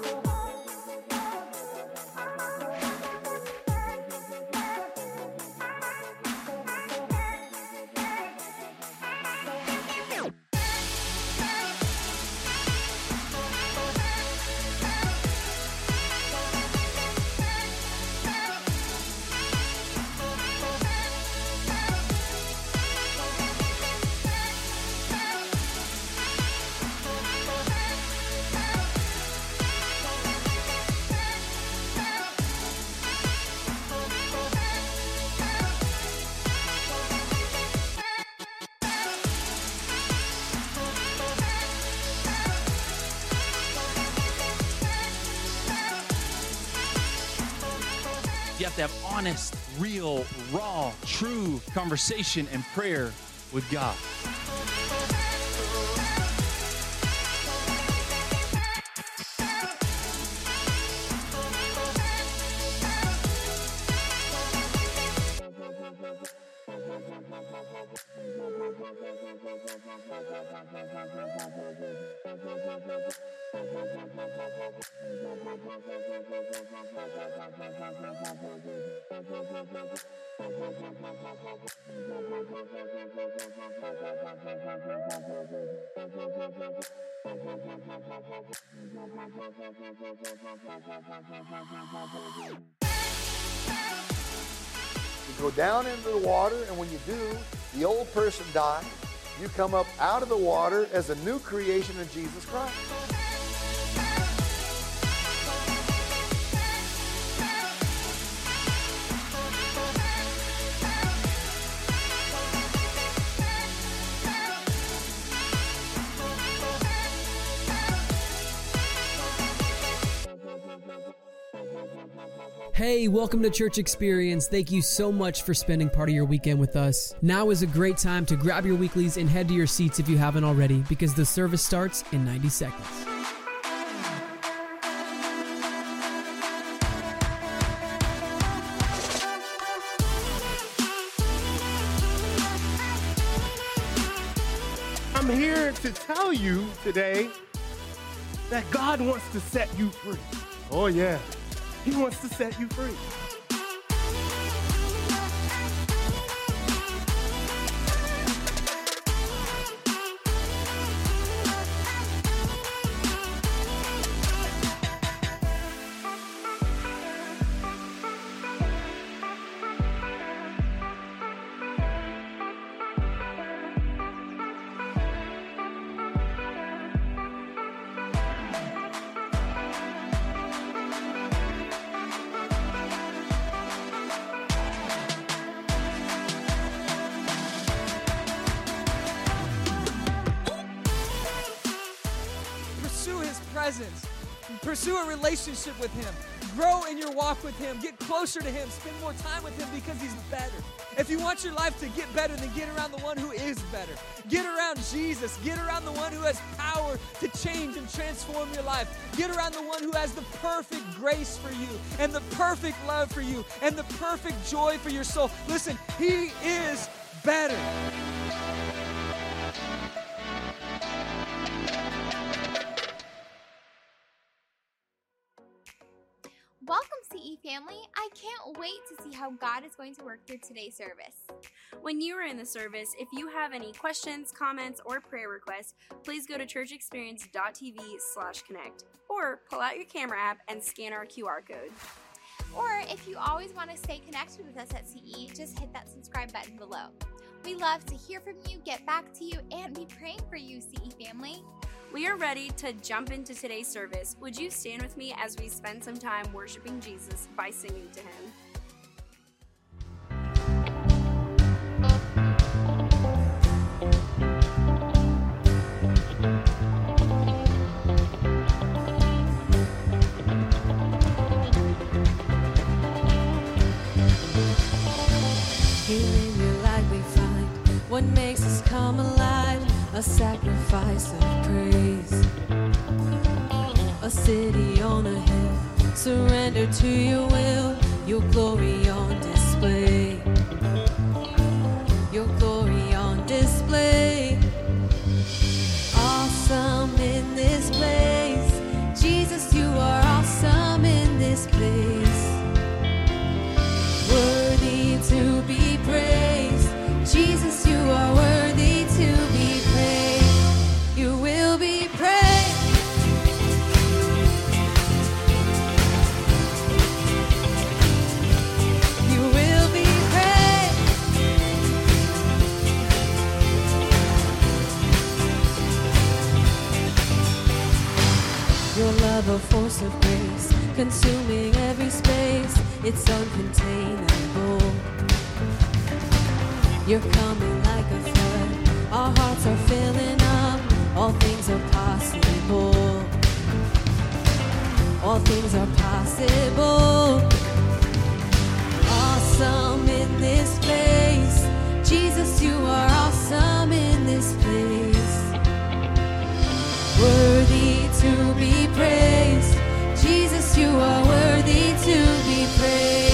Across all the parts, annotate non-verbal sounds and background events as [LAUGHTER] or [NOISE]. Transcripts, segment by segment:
You have to have honest, real, raw, true conversation and prayer with God. Go down into the water, and when you do, the old person dies. You come up out of the water as a new creation in Jesus Christ. Hey, welcome to Church Experience. Thank you so much for spending part of your weekend with us. Now is a great time to grab your weeklies and head to your seats if you haven't already, because the service starts in 90 seconds. I'm here to tell you today that God wants to set you free. Oh, yeah. He wants to set you free. Relationship with Him. Grow in your walk with Him. Get closer to Him. Spend more time with Him because He's better. If you want your life to get better, then get around the one who is better. Get around Jesus. Get around the one who has power to change and transform your life. Get around the one who has the perfect grace for you and the perfect love for you and the perfect joy for your soul. Listen, He is better. Family. I can't wait to see how God is going to work through today's service. When you are in the service, if you have any questions, comments, or prayer requests, please go to churchexperience.tv slash connect or pull out your camera app and scan our QR code. Or if you always want to stay connected with us at CE, just hit that subscribe button below. We love to hear from you, get back to you, and be praying for you, CE family. We are ready to jump into today's service. Would you stand with me as we spend some time worshiping Jesus by singing to him? In your light we find what makes us come alive a sacrifice of praise. A city on a hill, surrender to your will, your glory on display. Consuming every space, it's uncontainable. You're coming like a flood, our hearts are filling up, all things are possible. All things are possible. Awesome in this place, Jesus, you are awesome in this place worthy to be praised. You are worthy to be praised.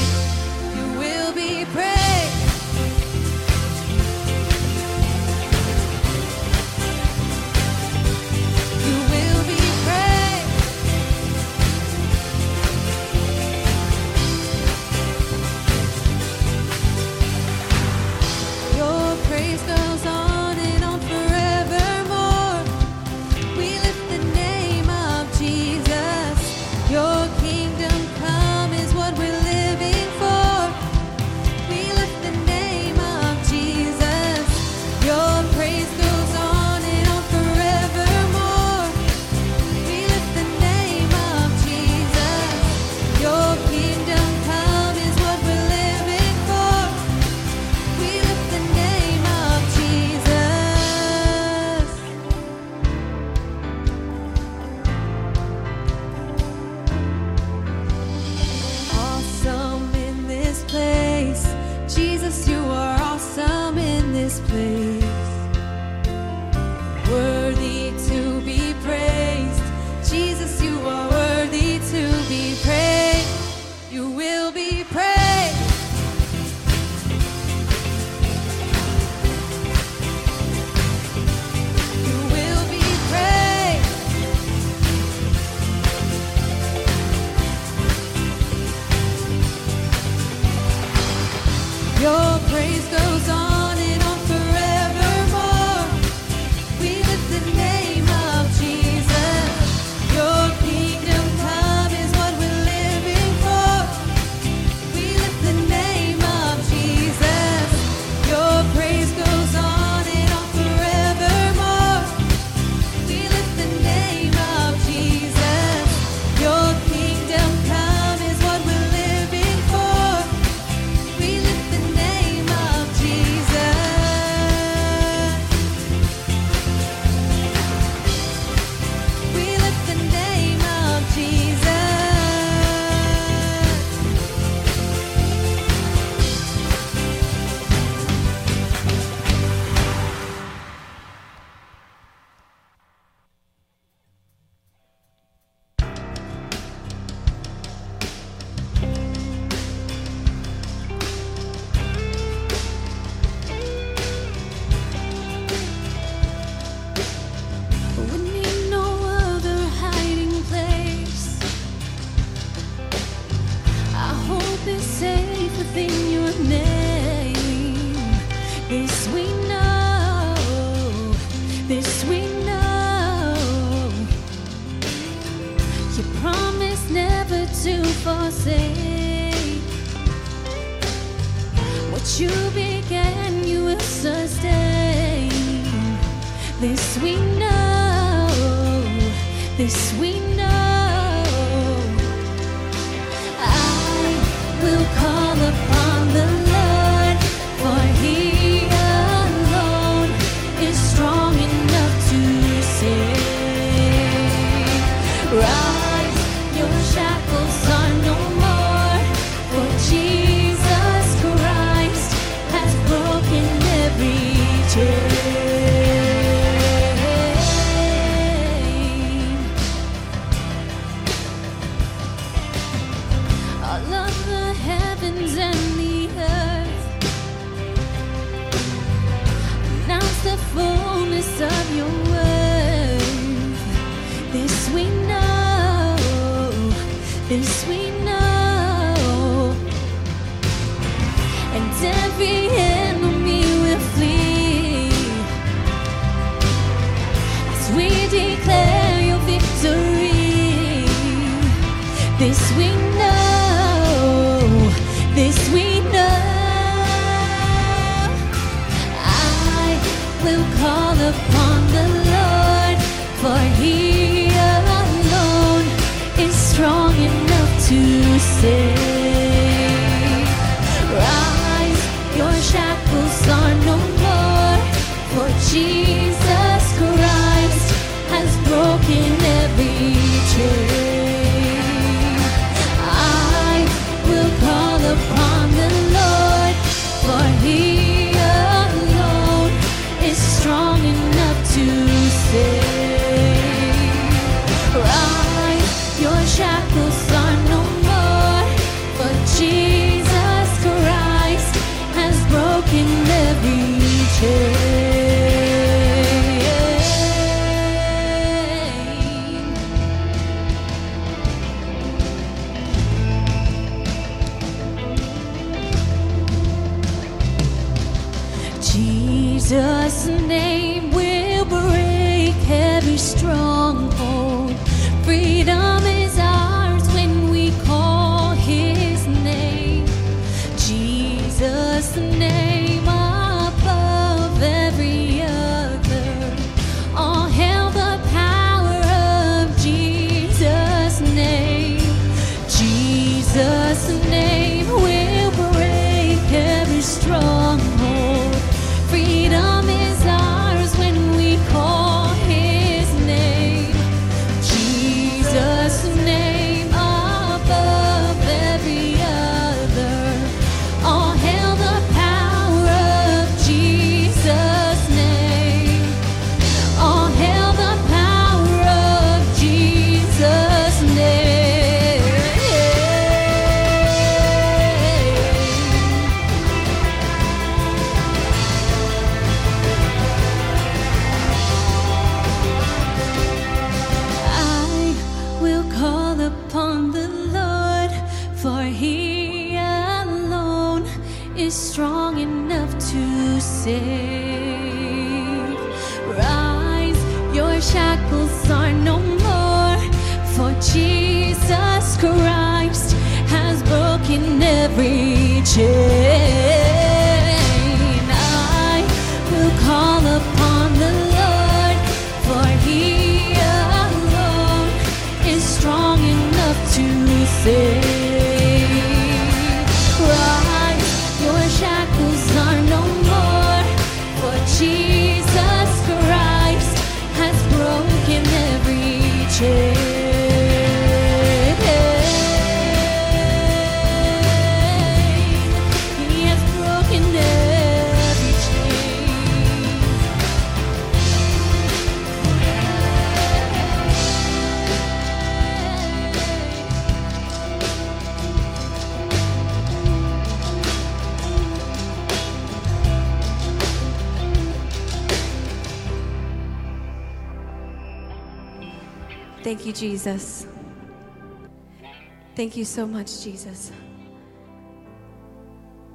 Thank you so much, Jesus.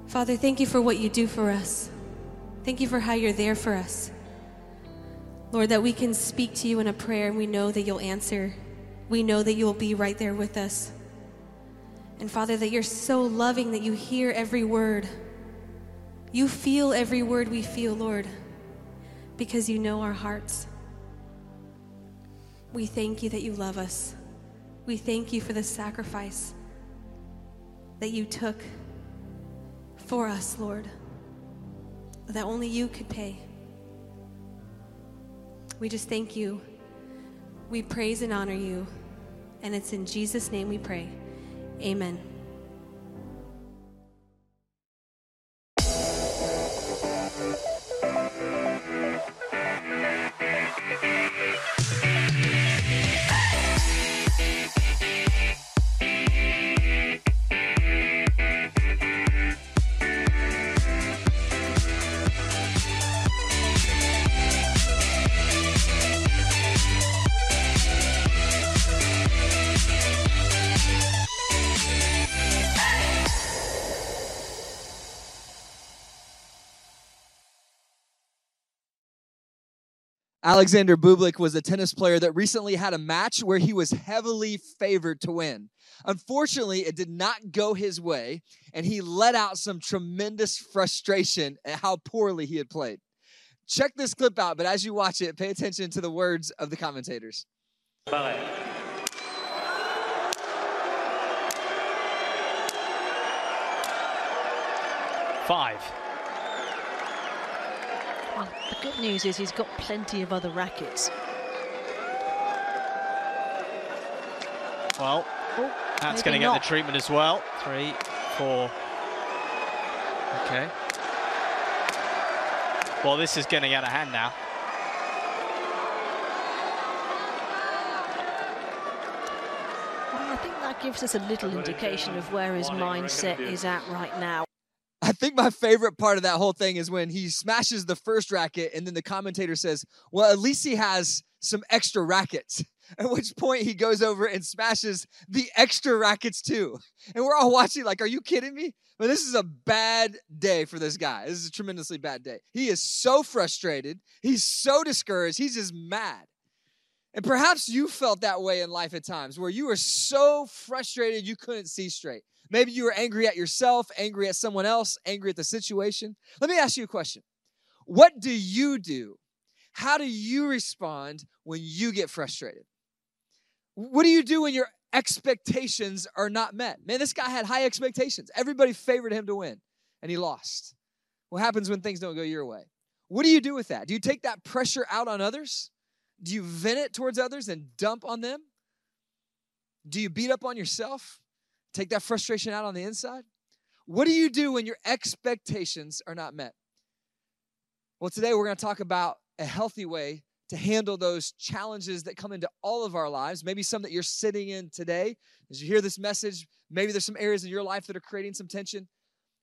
Father, thank you for what you do for us. Thank you for how you're there for us. Lord, that we can speak to you in a prayer and we know that you'll answer. We know that you'll be right there with us. And Father, that you're so loving that you hear every word. You feel every word we feel, Lord, because you know our hearts. We thank you that you love us. We thank you for the sacrifice that you took for us, Lord, that only you could pay. We just thank you. We praise and honor you. And it's in Jesus' name we pray. Amen. Alexander Bublik was a tennis player that recently had a match where he was heavily favored to win. Unfortunately, it did not go his way, and he let out some tremendous frustration at how poorly he had played. Check this clip out, but as you watch it, pay attention to the words of the commentators. Five. Well, the good news is he's got plenty of other rackets. Well, Oh, that's going to get the treatment as well. Three, four. Okay. Well, this is going to get a hand now. Well, I think that gives us a little indication of where his mindset is at right now. I think my favorite part of that whole thing is when he smashes the first racket, and then the commentator says, Well, at least he has some extra rackets. [LAUGHS] At which point he goes over and smashes the extra rackets too. [LAUGHS] And we're all watching, like, Are you kidding me? But this is a bad day for this guy. This is a tremendously bad day. He is so frustrated. He's so discouraged. He's just mad. And perhaps you felt that way in life at times where you were so frustrated you couldn't see straight. Maybe you were angry at yourself, angry at someone else, angry at the situation. Let me ask you a question What do you do? How do you respond when you get frustrated? What do you do when your expectations are not met? Man, this guy had high expectations. Everybody favored him to win, and he lost. What happens when things don't go your way? What do you do with that? Do you take that pressure out on others? Do you vent it towards others and dump on them? Do you beat up on yourself? Take that frustration out on the inside? What do you do when your expectations are not met? Well, today we're going to talk about a healthy way to handle those challenges that come into all of our lives. Maybe some that you're sitting in today. As you hear this message, maybe there's some areas in your life that are creating some tension.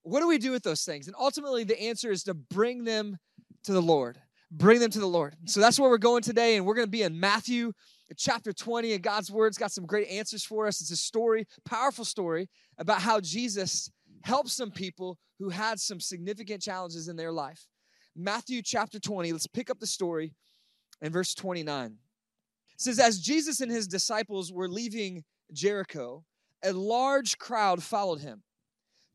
What do we do with those things? And ultimately, the answer is to bring them to the Lord. Bring them to the Lord. So that's where we're going today. And we're going to be in Matthew chapter 20. And God's word's got some great answers for us. It's a story, powerful story about how Jesus helped some people who had some significant challenges in their life. Matthew chapter 20, let's pick up the story in verse 29. It says, As Jesus and his disciples were leaving Jericho, a large crowd followed him.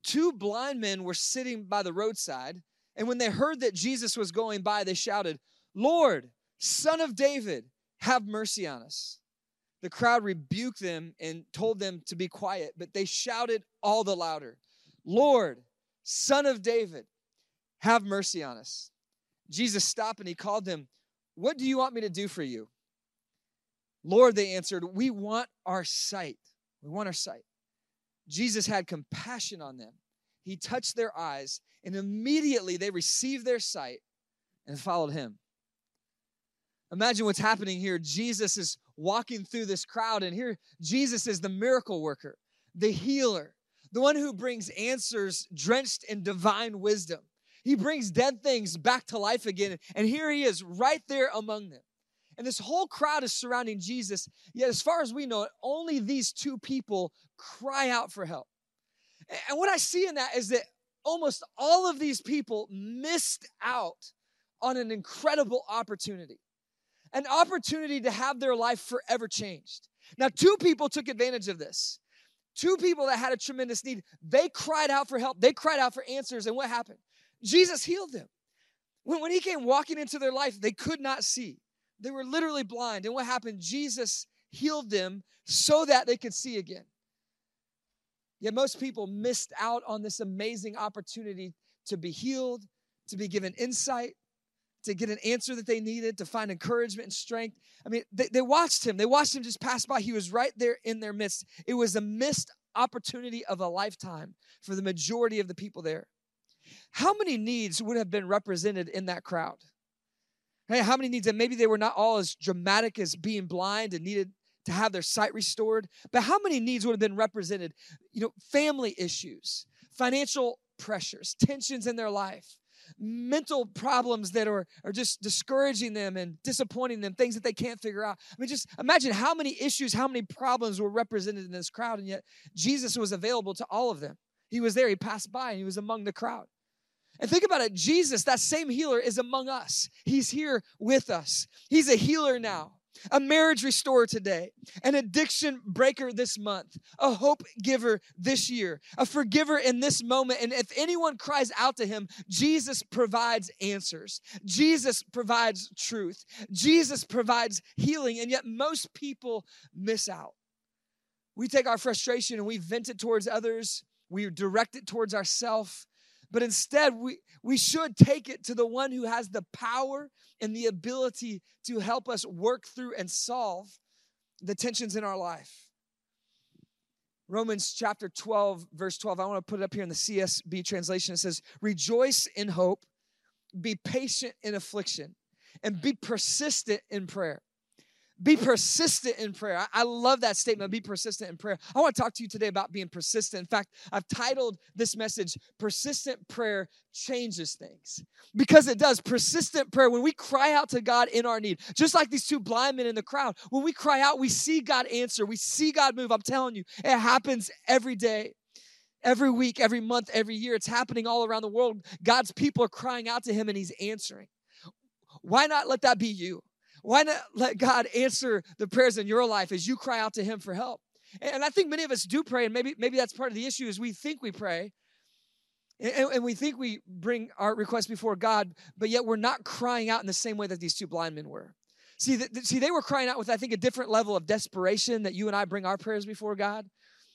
Two blind men were sitting by the roadside, and when they heard that Jesus was going by, they shouted, Lord, son of David, have mercy on us. The crowd rebuked them and told them to be quiet, but they shouted all the louder, Lord, son of David, have mercy on us. Jesus stopped and he called them, What do you want me to do for you? Lord, they answered, We want our sight. We want our sight. Jesus had compassion on them. He touched their eyes, and immediately they received their sight and followed him. Imagine what's happening here. Jesus is walking through this crowd, and here Jesus is the miracle worker, the healer, the one who brings answers drenched in divine wisdom. He brings dead things back to life again, and here he is right there among them. And this whole crowd is surrounding Jesus, yet, as far as we know, only these two people cry out for help. And what I see in that is that almost all of these people missed out on an incredible opportunity an opportunity to have their life forever changed. Now, two people took advantage of this. Two people that had a tremendous need, they cried out for help. They cried out for answers. And what happened? Jesus healed them. When, when he came walking into their life, they could not see. They were literally blind. And what happened? Jesus healed them so that they could see again. Yet most people missed out on this amazing opportunity to be healed, to be given insight, to get an answer that they needed, to find encouragement and strength. I mean, they, they watched him. They watched him just pass by. He was right there in their midst. It was a missed opportunity of a lifetime for the majority of the people there. How many needs would have been represented in that crowd? Hey, how many needs? And maybe they were not all as dramatic as being blind and needed to have their sight restored, but how many needs would have been represented? You know, family issues, financial pressures, tensions in their life, mental problems that are, are just discouraging them and disappointing them, things that they can't figure out. I mean, just imagine how many issues, how many problems were represented in this crowd, and yet Jesus was available to all of them. He was there, he passed by, and he was among the crowd. And think about it Jesus, that same healer, is among us. He's here with us. He's a healer now, a marriage restorer today, an addiction breaker this month, a hope giver this year, a forgiver in this moment. And if anyone cries out to him, Jesus provides answers. Jesus provides truth. Jesus provides healing. And yet, most people miss out. We take our frustration and we vent it towards others, we direct it towards ourselves but instead, we, we should take it to the one who has the power and the ability to help us work through and solve the tensions in our life. Romans chapter 12, verse 12. I want to put it up here in the CSB translation. It says, Rejoice in hope, be patient in affliction, and be persistent in prayer. Be persistent in prayer. I, love that statement. Be persistent in prayer. I want to talk to you today about being persistent. In fact, I've titled this message, Persistent Prayer Changes Things. Because it does. Persistent prayer, when we cry out to God in our need, just like these two blind men in the crowd, when we cry out, we see God answer, we see God move. I'm telling you, it happens every day. Every week, every month, every year, it's happening all around the world. God's people are crying out to Him and He's answering. Why not let that be you? Why not let God answer the prayers in your life as you cry out to Him for help? And I think many of us do pray, and maybe maybe that's part of the issue is we think we pray, and, and we think we bring our requests before God, but yet we're not crying out in the same way that these two blind men were. See, the, see, they were crying out with I think a different level of desperation that you and I bring our prayers before God.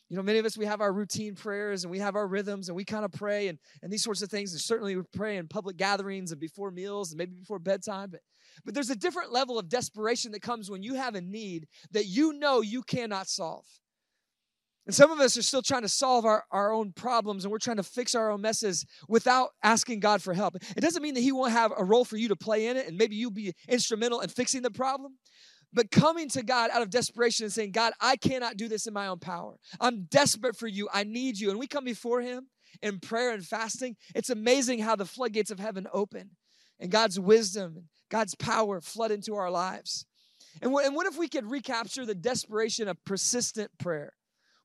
You know, many of us, we have our routine prayers and we have our rhythms and we kind of pray and, and these sorts of things. And certainly we pray in public gatherings and before meals and maybe before bedtime. But but there's a different level of desperation that comes when you have a need that you know you cannot solve. And some of us are still trying to solve our, our own problems and we're trying to fix our own messes without asking God for help. It doesn't mean that He won't have a role for you to play in it and maybe you'll be instrumental in fixing the problem. But coming to God out of desperation and saying, God, I cannot do this in my own power. I'm desperate for you. I need you. And we come before Him in prayer and fasting. It's amazing how the floodgates of heaven open and God's wisdom and God's power flood into our lives. And what, and what if we could recapture the desperation of persistent prayer?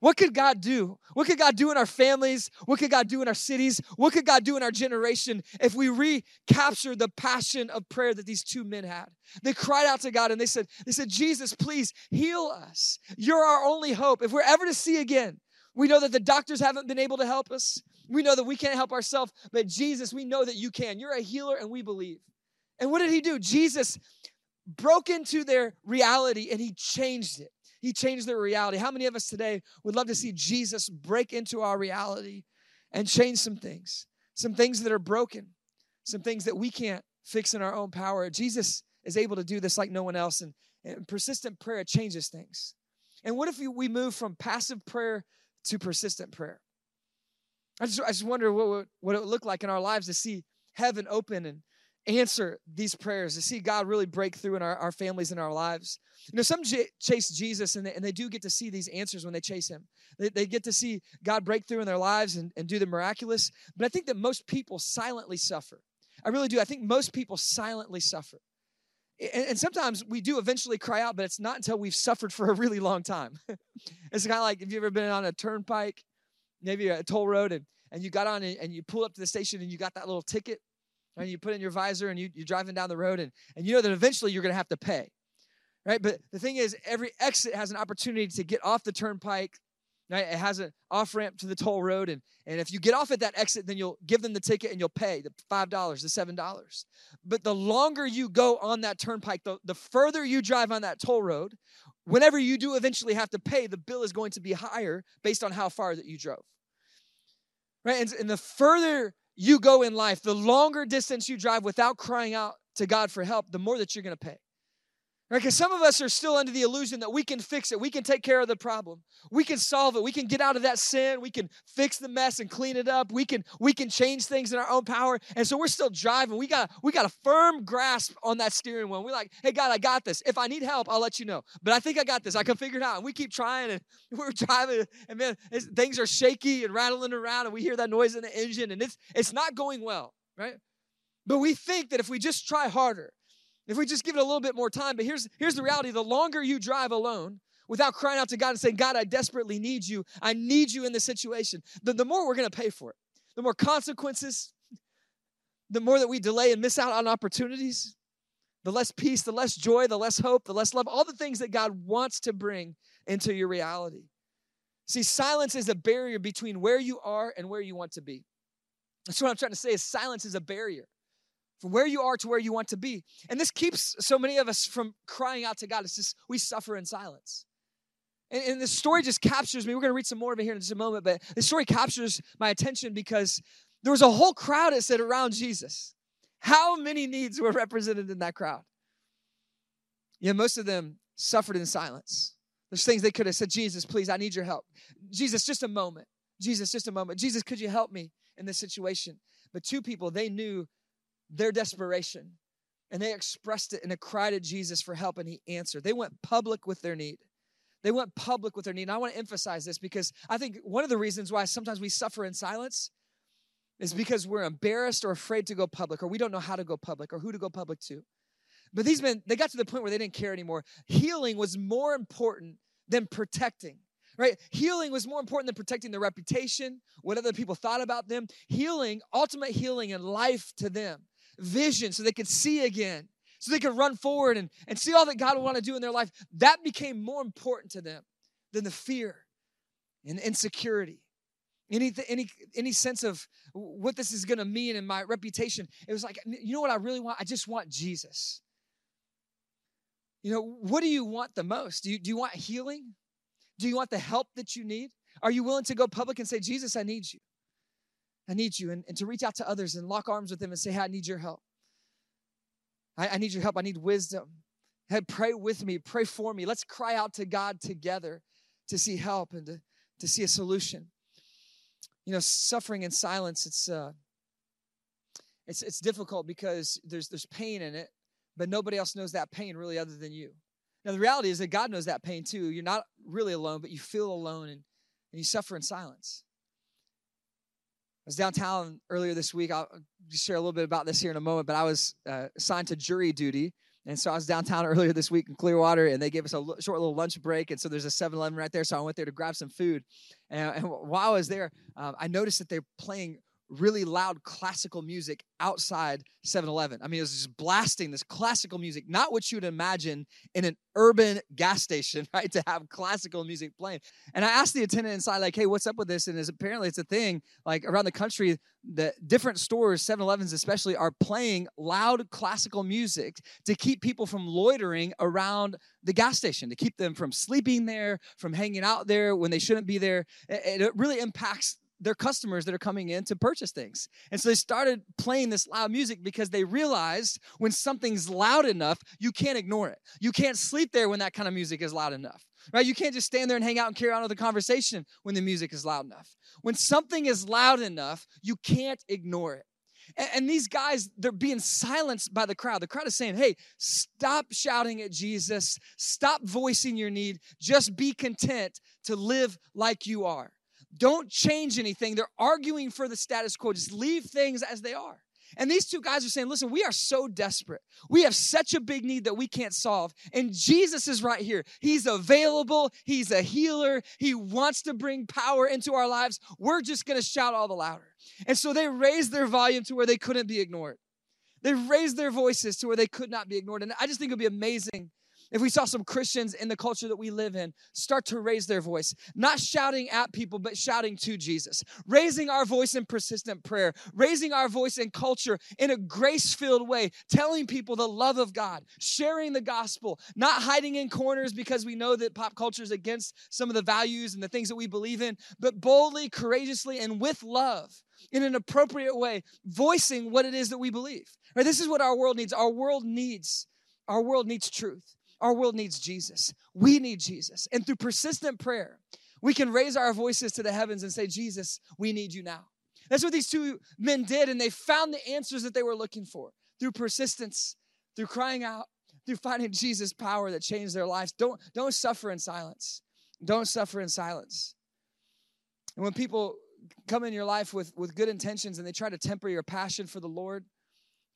What could God do? What could God do in our families? What could God do in our cities? What could God do in our generation if we recapture the passion of prayer that these two men had? They cried out to God and they said, they said, Jesus, please heal us. You're our only hope. If we're ever to see again, we know that the doctors haven't been able to help us. We know that we can't help ourselves, but Jesus, we know that you can. You're a healer and we believe. And what did he do? Jesus broke into their reality and he changed it. He changed their reality. How many of us today would love to see Jesus break into our reality and change some things? Some things that are broken, some things that we can't fix in our own power. Jesus is able to do this like no one else. And, and persistent prayer changes things. And what if we move from passive prayer to persistent prayer? I just, I just wonder what, what it would look like in our lives to see heaven open and answer these prayers, to see God really break through in our, our families and our lives. You know, some j- chase Jesus and they, and they do get to see these answers when they chase him. They, they get to see God break through in their lives and, and do the miraculous. But I think that most people silently suffer. I really do. I think most people silently suffer. And, and sometimes we do eventually cry out, but it's not until we've suffered for a really long time. [LAUGHS] it's kind of like if you've ever been on a turnpike, maybe a toll road, and, and you got on and, and you pull up to the station and you got that little ticket and you put in your visor and you, you're driving down the road and, and you know that eventually you're going to have to pay right but the thing is every exit has an opportunity to get off the turnpike Right? It has an off ramp to the toll road, and, and if you get off at that exit, then you'll give them the ticket and you'll pay the $5, the $7. But the longer you go on that turnpike, the, the further you drive on that toll road, whenever you do eventually have to pay, the bill is going to be higher based on how far that you drove. Right? And, and the further you go in life, the longer distance you drive without crying out to God for help, the more that you're going to pay. Because some of us are still under the illusion that we can fix it. We can take care of the problem. We can solve it. We can get out of that sin. We can fix the mess and clean it up. We can we can change things in our own power. And so we're still driving. We got we got a firm grasp on that steering wheel. We're like, hey God, I got this. If I need help, I'll let you know. But I think I got this. I can figure it out. And we keep trying, and [LAUGHS] we're driving, and man, things are shaky and rattling around, and we hear that noise in the engine, and it's it's not going well, right? But we think that if we just try harder, if we just give it a little bit more time, but here's, here's the reality the longer you drive alone, without crying out to God and saying, God, I desperately need you. I need you in this situation. The, the more we're going to pay for it. The more consequences, the more that we delay and miss out on opportunities, the less peace, the less joy, the less hope, the less love, all the things that God wants to bring into your reality. See, silence is a barrier between where you are and where you want to be. That's what I'm trying to say is silence is a barrier from where you are to where you want to be. And this keeps so many of us from crying out to God. It's just we suffer in silence. And, and the story just captures me. We're going to read some more of it here in just a moment, but the story captures my attention because there was a whole crowd that said around Jesus. How many needs were represented in that crowd? Yeah, most of them suffered in silence. There's things they could have said, Jesus, please, I need your help. Jesus, just a moment. Jesus, just a moment. Jesus, could you help me in this situation? But two people, they knew their desperation and they expressed it in a cry to Jesus for help and he answered. They went public with their need. They went public with their need. And I want to emphasize this because I think one of the reasons why sometimes we suffer in silence is because we're embarrassed or afraid to go public or we don't know how to go public or who to go public to. But these men, they got to the point where they didn't care anymore. Healing was more important than protecting right? Healing was more important than protecting their reputation, what other people thought about them. Healing, ultimate healing and life to them vision so they could see again, so they could run forward and, and see all that God would want to do in their life. That became more important to them than the fear and insecurity. Any, any, any sense of what this is going to mean in my reputation. It was like, you know what I really want? I just want Jesus. You know, what do you want the most? Do you, do you want healing? Do you want the help that you need? Are you willing to go public and say, Jesus, I need you? I need you. And, and to reach out to others and lock arms with them and say, hey, I need your help. I, I need your help. I need wisdom. Hey, pray with me. Pray for me. Let's cry out to God together to see help and to, to see a solution. You know, suffering in silence, it's uh it's it's difficult because there's there's pain in it, but nobody else knows that pain really other than you. Now the reality is that God knows that pain too. You're not really alone, but you feel alone and, and you suffer in silence. I was downtown earlier this week. I'll share a little bit about this here in a moment, but I was uh, assigned to jury duty. And so I was downtown [LAUGHS] earlier this week in Clearwater, and they gave us a l- short little lunch break. And so there's a 7 Eleven right there. So I went there to grab some food. And, and while I was there, um, I noticed that they're playing really loud classical music outside 7-Eleven. I mean, it was just blasting this classical music, not what you would imagine in an urban gas station, [LAUGHS] right? To have classical music playing. And I asked the attendant inside, like, hey, what's up with this? And apparently it's a thing, like around the country, the different stores, 7-Elevens especially, are playing loud classical music to keep people from loitering around the gas station, to keep them from sleeping there, from hanging out there when they shouldn't be there. It really impacts their customers that are coming in to purchase things. And so they started playing this loud music because they realized when something's loud enough, you can't ignore it. You can't sleep there when that kind of music is loud enough. Right? You can't just stand there and hang out and carry on with the conversation when the music is loud enough. When something is loud enough, you can't ignore it. And, these guys, they're being silenced by the crowd. The crowd is saying, hey, stop shouting at Jesus, stop voicing your need, just be content to live like you are. Don't change anything. They're arguing for the status quo. Just leave things as they are. And these two guys are saying, listen, we are so desperate. We have such a big need that we can't solve. And Jesus is right here. He's available. He's a healer. He wants to bring power into our lives. We're just going to shout all the louder. And so they raised their volume to where they couldn't be ignored. They raised their voices to where they could not be ignored. And I just think it would be amazing if we saw some Christians in the culture that we live in start to raise their voice, not shouting at people, but shouting to Jesus, raising our voice in persistent prayer, raising our voice in culture in a grace filled way, telling people the love of God, sharing the gospel, not hiding in corners because we know that pop culture is against some of the values and the things that we believe in, but boldly, courageously, and with love in an appropriate way, voicing what it is that we believe. Right? This is what our world needs. Our world needs, our world needs truth. Our world needs Jesus. We need Jesus. And through persistent prayer, we can raise our voices to the heavens and say, Jesus, we need you now. That's what these two men did, and they found the answers that they were looking for through persistence, through crying out, through finding Jesus' power that changed their lives. Don't, don't suffer in silence. Don't suffer in silence. And when people come in your life with, with good intentions and they try to temper your passion for the Lord,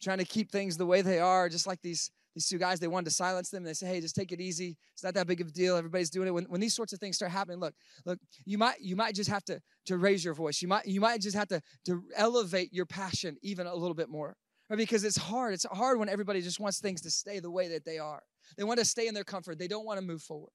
trying to keep things the way they are, just like these these two guys, they wanted to silence them. They say, hey, just take it easy. It's not that big of a deal. Everybody's doing it. When, when these sorts of things start happening, look, look, you might you might just have to, to raise your voice. You might you might just have to, to elevate your passion even a little bit more. Right? Because it's hard. It's hard when everybody just wants things to stay the way that they are. They want to stay in their comfort. They don't want to move forward.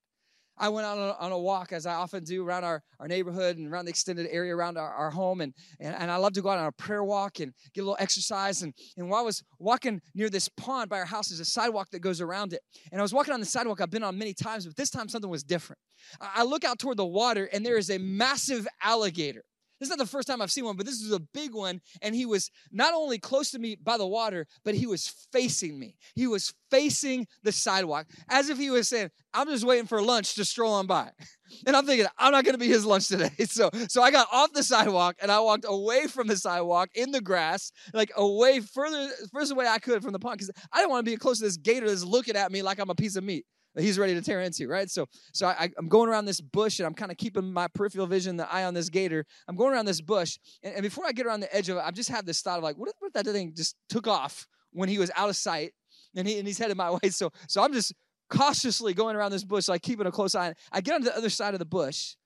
I went on a, on a walk, as I often do, around our, our neighborhood and around the extended area around our, our home. And, and, and I love to go out on a prayer walk and get a little exercise. And, and while I was walking near this pond by our house, there's a sidewalk that goes around it. And I was walking on the sidewalk I've been on many times, but this time something was different. I look out toward the water, and there is a massive alligator this is not the first time I've seen one, but this is a big one. And he was not only close to me by the water, but he was facing me. He was facing the sidewalk as if he was saying, I'm just waiting for lunch to stroll on by. [LAUGHS] And I'm thinking, I'm not going to be his lunch today. [LAUGHS] So, so I got off the sidewalk and I walked away from the sidewalk in the grass, like away further, furthest away I could from the pond because I didn't want to be close to this gator that's looking at me like I'm a piece of meat he's ready to tear into, right? So, so I, am going around this bush and I'm kind of keeping my peripheral vision, the eye on this gator. I'm going around this bush, and, and before I get around the edge of it, I just have this thought of like, what if, what if that thing just took off when he was out of sight and, he, and he's headed my [LAUGHS] way? So, so I'm just cautiously going around this bush, like keeping a close eye. I get on the other side of the bush,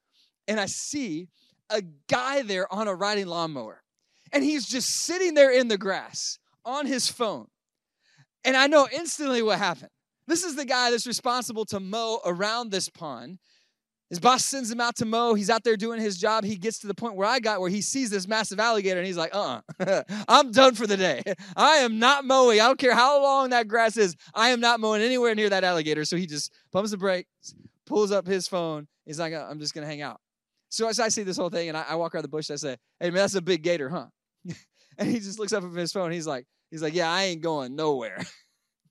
and I see a guy there on a riding lawnmower, and he's just sitting there in the grass on his phone. And I know instantly what happened. This is the guy that's responsible to mow around this pond. His boss sends him out to mow. He's out there doing his job. He gets to the point where I got, where he sees this massive alligator and he's like, uh uh-uh. [LAUGHS] I'm done for the day. [LAUGHS] I am not mowing. I don't care how long that grass is. I am not mowing anywhere near that alligator. So he just pumps the brakes, pulls up his phone. He's like, I'm just going to hang out. So as I see this whole thing and I, I walk around the bush, I say, Hey, man, that's a big gator, huh? [LAUGHS] and he just looks up at his phone. He's like, He's like, Yeah, I ain't going nowhere.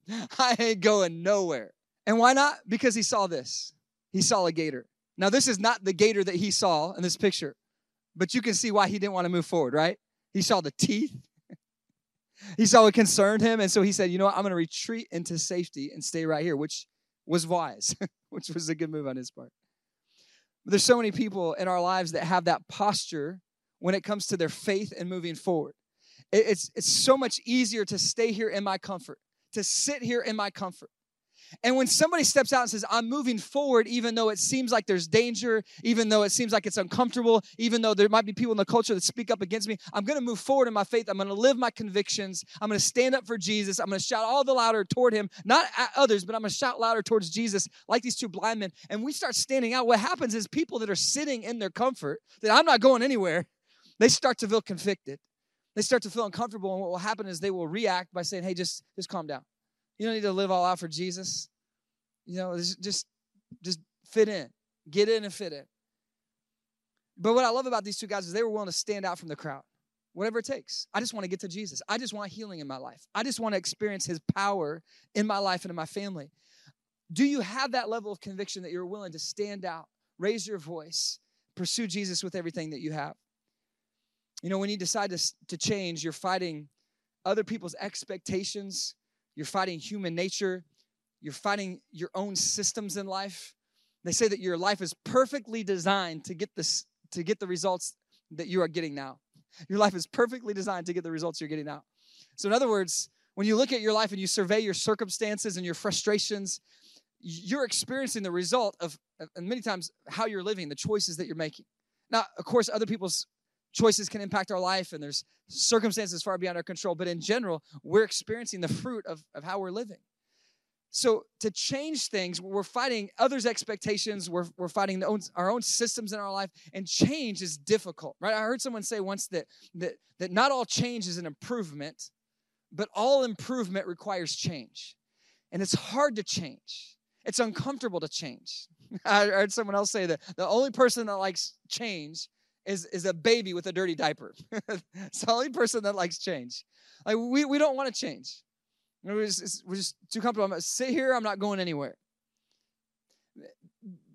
[LAUGHS] I ain't going nowhere. And why not? Because he saw this. He saw a gator. Now, this is not the gator that he saw in this picture, but you can see why he didn't want to move forward, right? He saw the teeth. [LAUGHS] he saw what concerned him. And so he said, you know what? I'm going to retreat into safety and stay right here, which was wise, [LAUGHS] which was a good move on his part. But there's so many people in our lives that have that posture when it comes to their faith and moving forward. It's, it's so much easier to stay here in my comfort to sit here in my comfort. And when somebody steps out and says, I'm moving forward, even though it seems like there's danger, even though it seems like it's uncomfortable, even though there might be people in the culture that speak up against me, I'm going to move forward in my faith. I'm going to live my convictions. I'm going to stand up for Jesus. I'm going to shout all the louder toward him, not at others, but I'm going to shout louder towards Jesus, like these two blind men. And we start standing out. What happens is people that are sitting in their comfort, that I'm not going anywhere, they start to feel convicted they start to feel uncomfortable and what will happen is they will react by saying hey just just calm down. You don't need to live all out for jesus. You know just just fit in. Get in and fit in. But what i love about these two guys is they were willing to stand out from the crowd whatever it takes. I just want to get to jesus. I just want healing in my life. I just want to experience his power in my life and in my family. Do you have that level of conviction that you're willing to stand out raise your voice pursue jesus with everything that you have you know, when you decide to, to change, you're fighting other people's expectations, you're fighting human nature, you're fighting your own systems in life. They say that your life is perfectly designed to get this to get the results that you are getting now. Your life is perfectly designed to get the results you're getting now. So in other words, when you look at your life and you survey your circumstances and your frustrations, you're experiencing the result of and many times how you're living, the choices that you're making. Now, of course, other people's choices can impact our life and there's circumstances far beyond our control but in general we're experiencing the fruit of, of how we're living so to change things, we're fighting others' expectations. We're, we're fighting own, our own systems in our life, and change is difficult, right? I heard someone say once that, that, that not all change is an improvement, but all improvement requires change. And it's hard to change. It's uncomfortable to change. [LAUGHS] I heard someone else say that the only person that likes change is, is a baby with a dirty diaper. [LAUGHS] it's the only person that likes change. Like we, we don't want to change. We're just, we're just too comfortable. I'm going to sit here. I'm not going anywhere.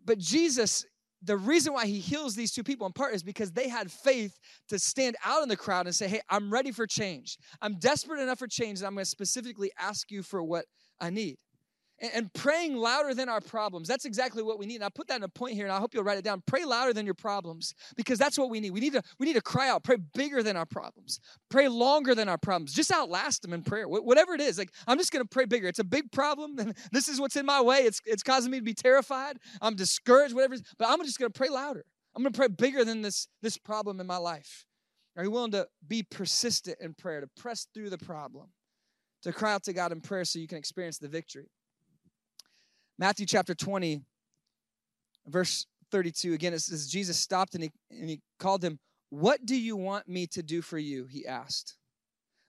But Jesus, the reason why he heals these two people in part is because they had faith to stand out in the crowd and say, Hey, I'm ready for change. I'm desperate enough for change, and I'm going to specifically ask you for what I need and praying louder than our problems. That's exactly what we need. And I put that in a point here, and I hope you'll write it down. Pray louder than your problems, because that's what we need. We need to we need to cry out, pray bigger than our problems, pray longer than our problems. Just outlast them in prayer, whatever it is. Like I'm just going to pray bigger. It's a big problem, and [LAUGHS] this is what's in my way. It's it's causing me to be terrified. I'm discouraged, whatever. But I'm just going to pray louder. I'm going to pray bigger than this this problem in my life. Are you willing to be persistent in prayer, to press through the problem, to cry out to God in prayer so you can experience the victory? Matthew chapter 20, verse 32. Again, it says, Jesus stopped and he, and he called him, What do you want me to do for you? He asked.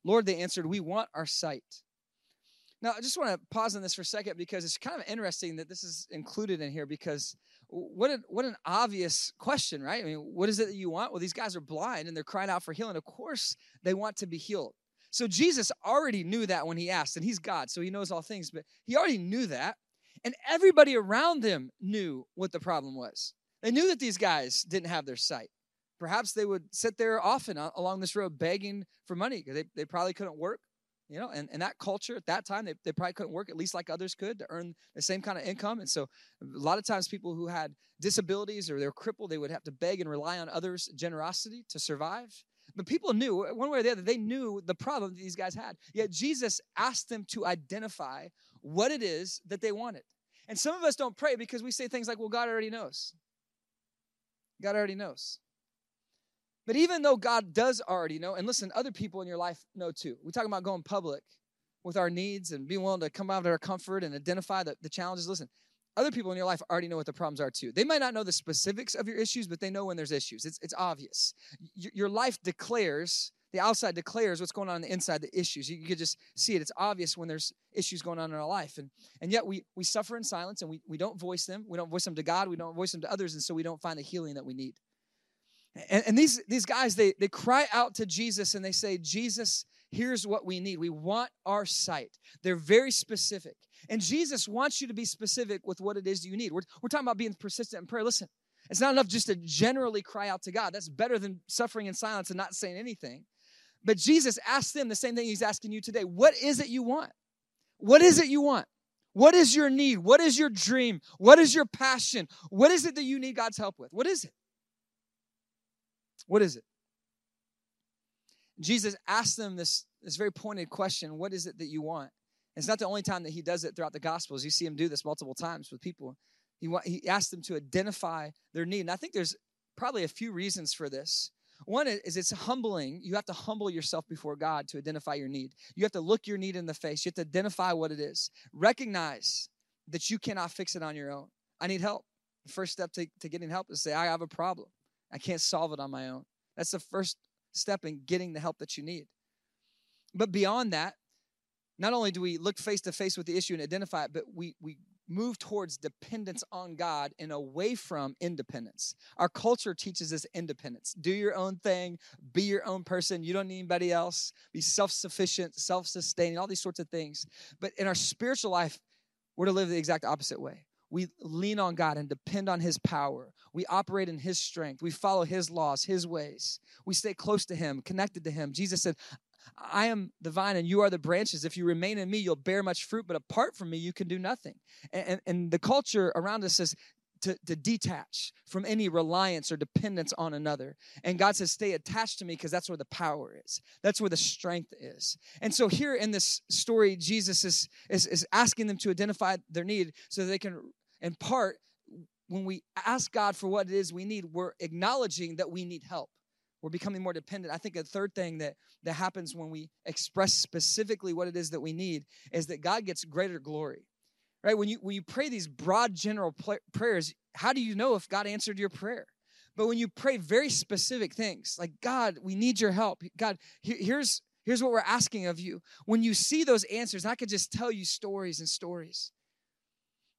Lord, they answered, We want our sight. Now, I just want to pause on this for a second because it's kind of interesting that this is included in here because what what an obvious question, right? I mean, what is it that you want? Well, these guys are blind and they're crying out for healing. Of course, they want to be healed. So Jesus already knew that when he asked, and he's God, so he knows all things, but he already knew that. And everybody around them knew what the problem was. They knew that these guys didn't have their sight. Perhaps they would sit there often along this road begging for money because they, they probably couldn't work. You know, and, and that culture at that time, they, they probably couldn't work at least like others could to earn the same kind of income. And so a lot of times people who had disabilities or they're crippled, they would have to beg and rely on others' generosity to survive. But people knew, one way or the other, they knew the problem that these guys had. Yet Jesus asked them to identify what it is that they wanted. And some of us don't pray because we say things like, well, God already knows. God already knows. But even though God does already know, and listen, other people in your life know too. We talk about going public with our needs and being willing to come out of our comfort and identify the, the challenges. Listen, other people in your life already know what the problems are too. They might not know the specifics of your issues, but they know when there's issues. It's, it's obvious. Y- your life declares the outside declares what's going on, on the inside, the issues. You, you could just see it. It's obvious when there's issues going on in our life. And, and yet we, we suffer in silence and we, we don't voice them. We don't voice them to God. We don't voice them to others. And so we don't find the healing that we need. And, and these, these guys, they, they cry out to Jesus and they say, Jesus, here's what we need. We want our sight. They're very specific. And Jesus wants you to be specific with what it is you need. We're, we're talking about being persistent in prayer. Listen, it's not enough just to generally cry out to God. That's better than suffering in silence and not saying anything. But Jesus asked them the same thing he's asking you today. What is it you want? What is it you want? What is your need? What is your dream? What is your passion? What is it that you need God's help with? What is it? What is it? Jesus asked them this, this very pointed question What is it that you want? It's not the only time that he does it throughout the Gospels. You see him do this multiple times with people. He, he asked them to identify their need. And I think there's probably a few reasons for this. One is it's humbling. You have to humble yourself before God to identify your need. You have to look your need in the face. You have to identify what it is. Recognize that you cannot fix it on your own. I need help. The first step to, to getting help is say, I have a problem. I can't solve it on my own. That's the first step in getting the help that you need. But beyond that, not only do we look face to face with the issue and identify it, but we, we move towards dependence on God and away from independence. Our culture teaches us independence. Do your own thing, be your own person. You don't need anybody else. Be self sufficient, self sustaining, all these sorts of things. But in our spiritual life, we're to live the exact opposite way. We lean on God and depend on His power. We operate in His strength. We follow His laws, His ways. We stay close to Him, connected to Him. Jesus said, I am the vine and you are the branches. If you remain in me, you'll bear much fruit, but apart from me, you can do nothing. And, and, and the culture around us says, to, to, detach from any reliance or dependence on another. And God says, Stay attached to me because that's where the power is. That's where the strength is. And so, here in this story, Jesus is, is, is asking them to identify their need so they can, in part, when we ask God for what it is we need, we're acknowledging that we need help. We're becoming more dependent. I think a third thing that, that happens when we express specifically what it is that we need is that God gets greater glory. right? When you when you pray these broad general prayers, how do you know if God answered your prayer? But when you pray very specific things, like God, we need your help. God, here's here's what we're asking of you. When you see those answers, I could just tell you stories and stories.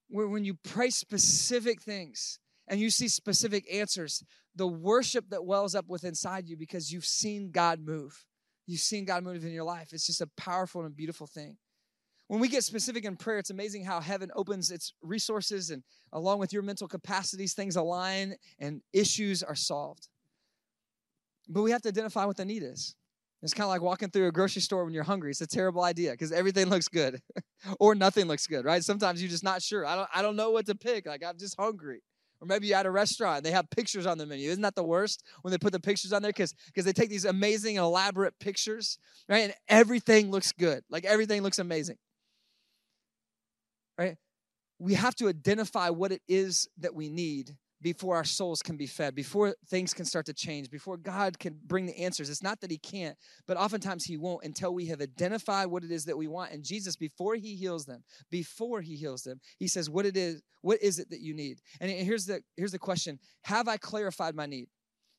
Where when you pray specific things and you see specific answers, the worship that wells up within inside you because you've seen God move. You've seen God move in your life. It's just a powerful and beautiful thing. When we get specific in prayer, it's amazing how heaven opens its resources and along with your mental capacities, things align and issues are solved. But we have to identify what the need is. It's kind of like walking through a grocery store when you're hungry. It's a terrible idea because everything looks good [LAUGHS] or nothing looks good, right? Sometimes you're just not sure. I don't, I don't know what to pick. Like, I'm just hungry. Or maybe you're at a restaurant, they have pictures on the menu. Isn't that the worst when they put the pictures on there? Because because they take these amazing, elaborate pictures, right? And everything looks good. Like everything looks amazing. Right? We have to identify what it is that we need before our souls can be fed, before things can start to change, before God can bring the answers. It's not that He can't, but oftentimes He won't until we have identified what it is that we want. And Jesus, before He heals them, before He heals them, He says, "What it is? What is it that you need?" And here's the here's the question: Have I clarified my need?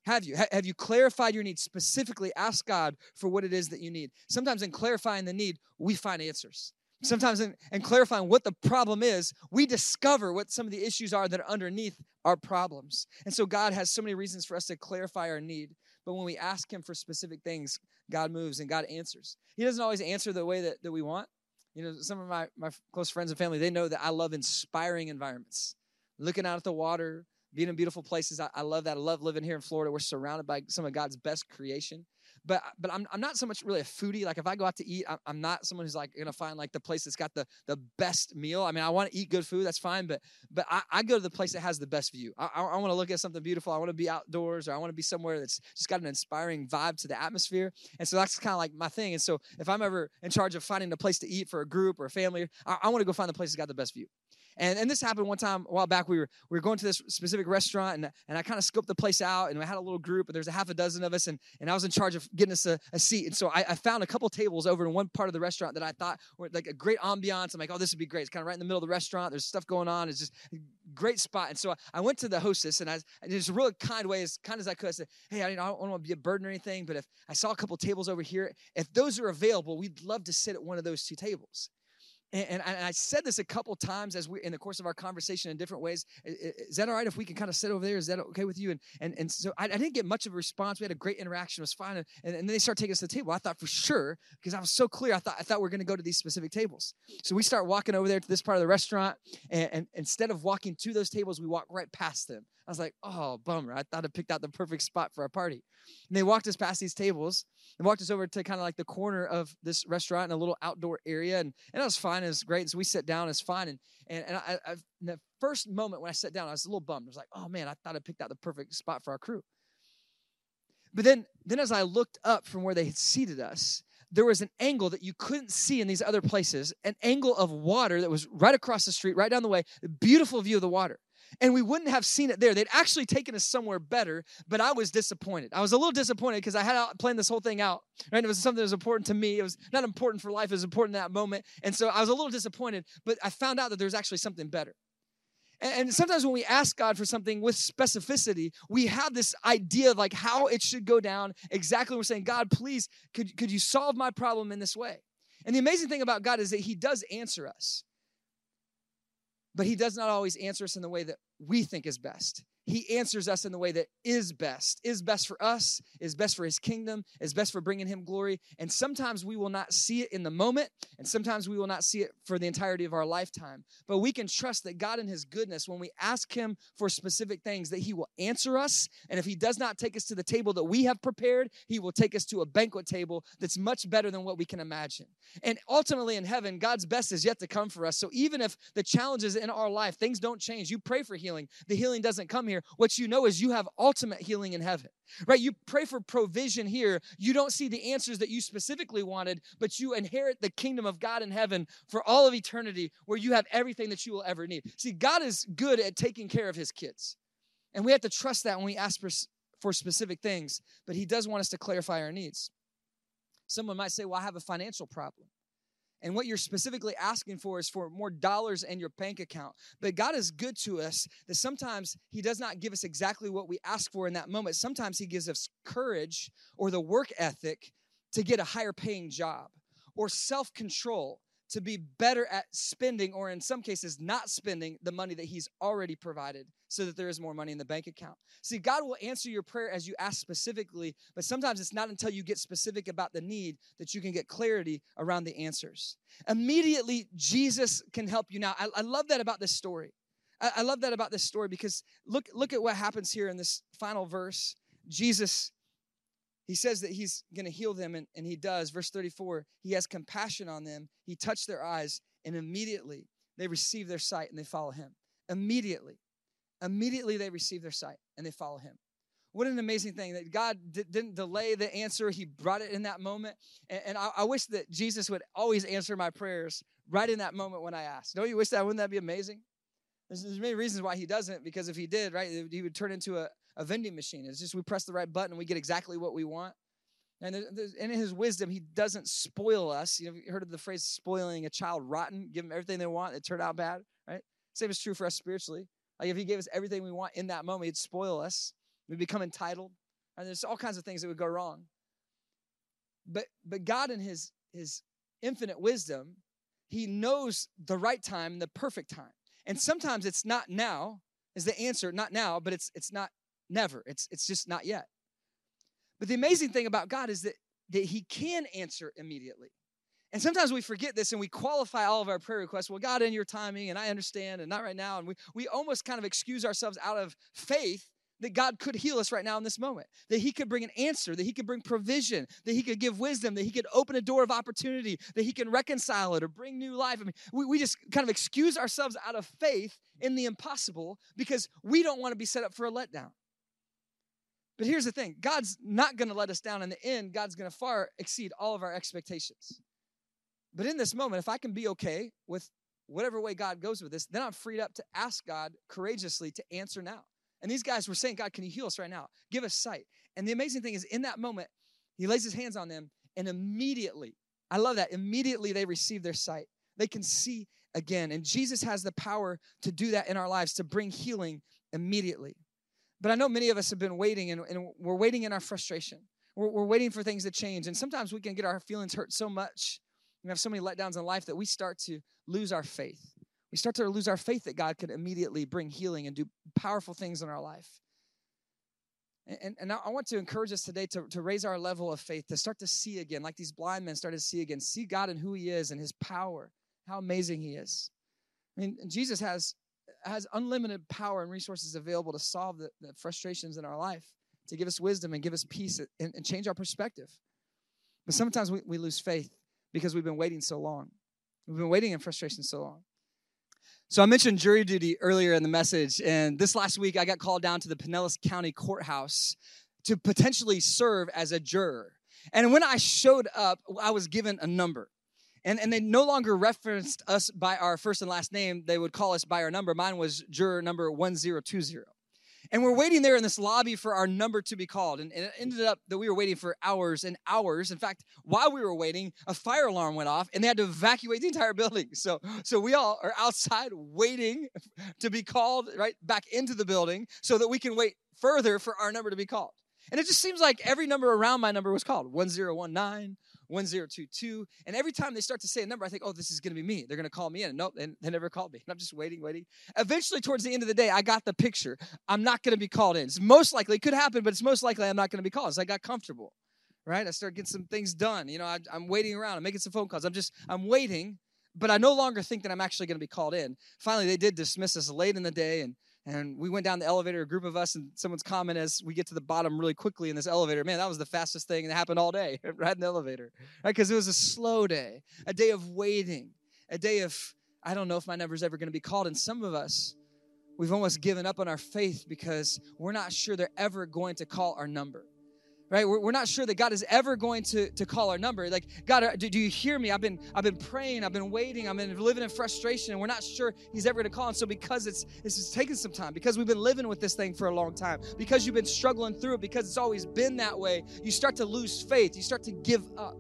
Have you? Have you clarified your need? Specifically, ask God for what it is that you need. Sometimes in clarifying the need, we find answers sometimes in, in, clarifying what the problem is, we discover what some of the issues are that are underneath our problems. And so God has so many reasons for us to clarify our need. But when we ask Him for specific things, God moves and God answers. He doesn't always answer the way that, that we want. You know, some of my, my close friends and family, they know that I love inspiring environments. Looking out at the water, being in beautiful places. I, I love that. I love living here in Florida. We're surrounded by some of God's best creation but but I'm, I'm not so much really a foodie. Like if I go out to eat, I'm not someone who's like gonna find like the place that's got the the best meal. I mean, I want to eat good food, that's fine, but but I, I go to the place that has the best view. I, I, want to look at something beautiful. I want to be outdoors, or I want to be somewhere that's just got an inspiring vibe to the atmosphere. And so that's kind of like my thing. And so if I'm ever in charge of finding a place to eat for a group or a family, I, I want to go find the place that's got the best view. And, and this happened one time a while back. We were we were going to this specific restaurant, and, and I kind of scoped the place out, and we had a little group, and there's a half a dozen of us, and, and I was in charge of getting us a, a seat. And so I, I, found a couple tables over in one part of the restaurant that I thought were like a great ambiance. I'm like, oh, this would be great. It's kind of right in the middle of the restaurant. There's stuff going on. It's just a great spot. And so I went to the hostess, and I, in a really kind way, as kind as I could, I said, hey, I, you know, I don't want to be a burden or anything, but if I saw a couple tables over here, if those are available, we'd love to sit at one of those two tables. And, I said this a couple times as we in the course of our conversation in different ways. Is that all right if we can kind of sit over there? Is that okay with you? And and, and so I, I didn't get much of a response. We had a great interaction. It was fine. And, and then they start taking us to the table. I thought for sure because I was so clear. I thought I thought we are going to go to these specific tables. So we start walking over there to this part of the restaurant, and, and instead of walking to those tables, we walk right past them. I was like, oh, bummer. I thought I picked out the perfect spot for our party. And they walked us past these tables and walked us over to kind of like the corner of this restaurant in a little outdoor area. And, and it was fine. It was great. And so we sat down. It's fine. And, and, and I, I, in the first moment when I sat down, I was a little bummed. I was like, oh, man, I thought I picked out the perfect spot for our crew. But then, then as I looked up from where they had seated us, there was an angle that you couldn't see in these other places, an angle of water that was right across the street, right down the way, beautiful view of the water and we wouldn't have seen it there. They'd actually taken us somewhere better, but I was disappointed. I was a little disappointed because I had planned this whole thing out, right? It was something that was important to me. It was not important for life, it was important in that moment. And so I was a little disappointed, but I found out that there's actually something better. And sometimes when we ask God for something with specificity, we have this idea of like how it should go down. Exactly, we're saying, God, please, could, could you solve my problem in this way? And the amazing thing about God is that He does answer us. But he does not always answer us in the way that we think is best he answers us in the way that is best, is best for us, is best for his kingdom, is best for bringing him glory. And sometimes we will not see it in the moment, and sometimes we will not see it for the entirety of our lifetime. But we can trust that God, in his goodness, when we ask him for specific things, that he will answer us. And if he does not take us to the table that we have prepared, he will take us to a banquet table that's much better than what we can imagine. And ultimately, in heaven, God's best is yet to come for us. So even if the challenges in our life, things don't change, you pray for healing, the healing doesn't come here, what you know is you have ultimate healing in heaven, right? You pray for provision here. You don't see the answers that you specifically wanted, but you inherit the kingdom of God in heaven for all of eternity where you have everything that you will ever need. See, God is good at taking care of his kids. And we have to trust that when we ask for, for specific things, but he does want us to clarify our needs. Someone might say, Well, I have a financial problem. And what you're specifically asking for is for more dollars in your bank account. But God is good to us that sometimes He does not give us exactly what we ask for in that moment. Sometimes He gives us courage or the work ethic to get a higher paying job or self control to be better at spending, or in some cases, not spending the money that He's already provided so that there is more money in the bank account. See, God will answer your prayer as you ask specifically, but sometimes it's not until you get specific about the need that you can get clarity around the answers. Immediately, Jesus can help you. Now, I, I love that about this story. I, I love that about this story because look, look at what happens here in this final verse. Jesus he says that he's going to heal them, and, and he does. Verse 34 He has compassion on them. He touched their eyes, and immediately they receive their sight and they follow him. Immediately. Immediately they receive their sight and they follow him. What an amazing thing that God d- didn't delay the answer. He brought it in that moment. And, and I, I, wish that Jesus would always answer my prayers right in that moment when I ask. Don't you wish that? Wouldn't that be amazing? There's, there's many reasons why he doesn't, because if he did, right, he would turn into a, a vending machine. It's just we press the right button and we get exactly what we want. And in his wisdom, he doesn't spoil us. You know, you heard of the phrase spoiling a child rotten, give them everything they want, it turned out bad, right? Same is true for us spiritually. Like if he gave us everything we want in that moment, he'd spoil us. We'd become entitled. And there's all kinds of things that would go wrong. But but God in his his infinite wisdom, he knows the right time, and the perfect time. And sometimes it's not now, is the answer, not now, but it's it's not Never. It's, it's just not yet. But the amazing thing about God is that, that He can answer immediately. And sometimes we forget this and we qualify all of our prayer requests. Well, God, in your timing, and I understand, and not right now. And we, we almost kind of excuse ourselves out of faith that God could heal us right now in this moment, that He could bring an answer, that He could bring provision, that He could give wisdom, that He could open a door of opportunity, that He can reconcile it or bring new life. I mean, we, we just kind of excuse ourselves out of faith in the impossible because we don't want to be set up for a letdown. But here's the thing God's not going to let us down in the end. God's going to far exceed all of our expectations. But in this moment, if I can be okay with whatever way God goes with this, then I'm freed up to ask God courageously to answer now. And these guys were saying, God, can you heal us right now? Give us sight. And the amazing thing is, in that moment, he lays his hands on them, and immediately, I love that, immediately they receive their sight. They can see again. And Jesus has the power to do that in our lives, to bring healing immediately. But I know many of us have been waiting and, and we're waiting in our frustration. We're, we're, waiting for things to change. And sometimes we can get our feelings hurt so much. and have so many letdowns in life that we start to lose our faith. We start to lose our faith that God can immediately bring healing and do powerful things in our life. And, and, I want to encourage us today to, to raise our level of faith, to start to see again, like these blind men started to see again, see God and who He is and His power, how amazing He is. I mean, Jesus has has unlimited power and resources available to solve the, the frustrations in our life, to give us wisdom and give us peace and, and change our perspective. But sometimes we, we lose faith because we've been waiting so long. We've been waiting in frustration so long. So I mentioned jury duty earlier in the message, and this last week I got called down to the Pinellas County Courthouse to potentially serve as a juror. And when I showed up, I was given a number. And, and they no longer referenced us by our first and last name. They would call us by our number. Mine was juror number 1020. And we're waiting there in this lobby for our number to be called. And, and, it ended up that we were waiting for hours and hours. In fact, while we were waiting, a fire alarm went off and they had to evacuate the entire building. [LAUGHS] So, so we all are outside waiting [LAUGHS] to be called right back into the building so that we can wait further for our number to be called. And it just seems like every number around my number was called 1019, 1022. And every time they start to say a number, I think, oh, this is going to be me. They're going to call me in. Nope, they, they never called me. And I'm just waiting, waiting. Eventually, towards the end of the day, I got the picture. I'm not going to be called in. It's most likely, it could happen, but it's most likely I'm not going to be called. So I got comfortable, right? I started getting some things done. You know, I, I'm waiting around. I'm making some phone calls. I'm just, I'm waiting, but I no longer think that I'm actually going to be called in. Finally, they did dismiss us late in the day, and and we went down the elevator, a group of us, and someone's comment as we get to the bottom really quickly in this elevator. Man, that was the fastest thing that happened all day, [LAUGHS] right in the elevator. Right? Because it was a slow day, a day of waiting, a day of, I don't know if my number's ever going to be called. And some of us, we've almost given up on our faith because we're not sure they're ever going to call our number right? We're, we're not sure that god is ever going to, to call our number. Like god do, do you hear me? I've been i've been praying i've been waiting i've been living in frustration and we're not sure he's ever going to call. And so because it's this is taking some time because we've been living with this thing for a long time because you've been struggling through it because it's always been that way you start to lose faith you start to give up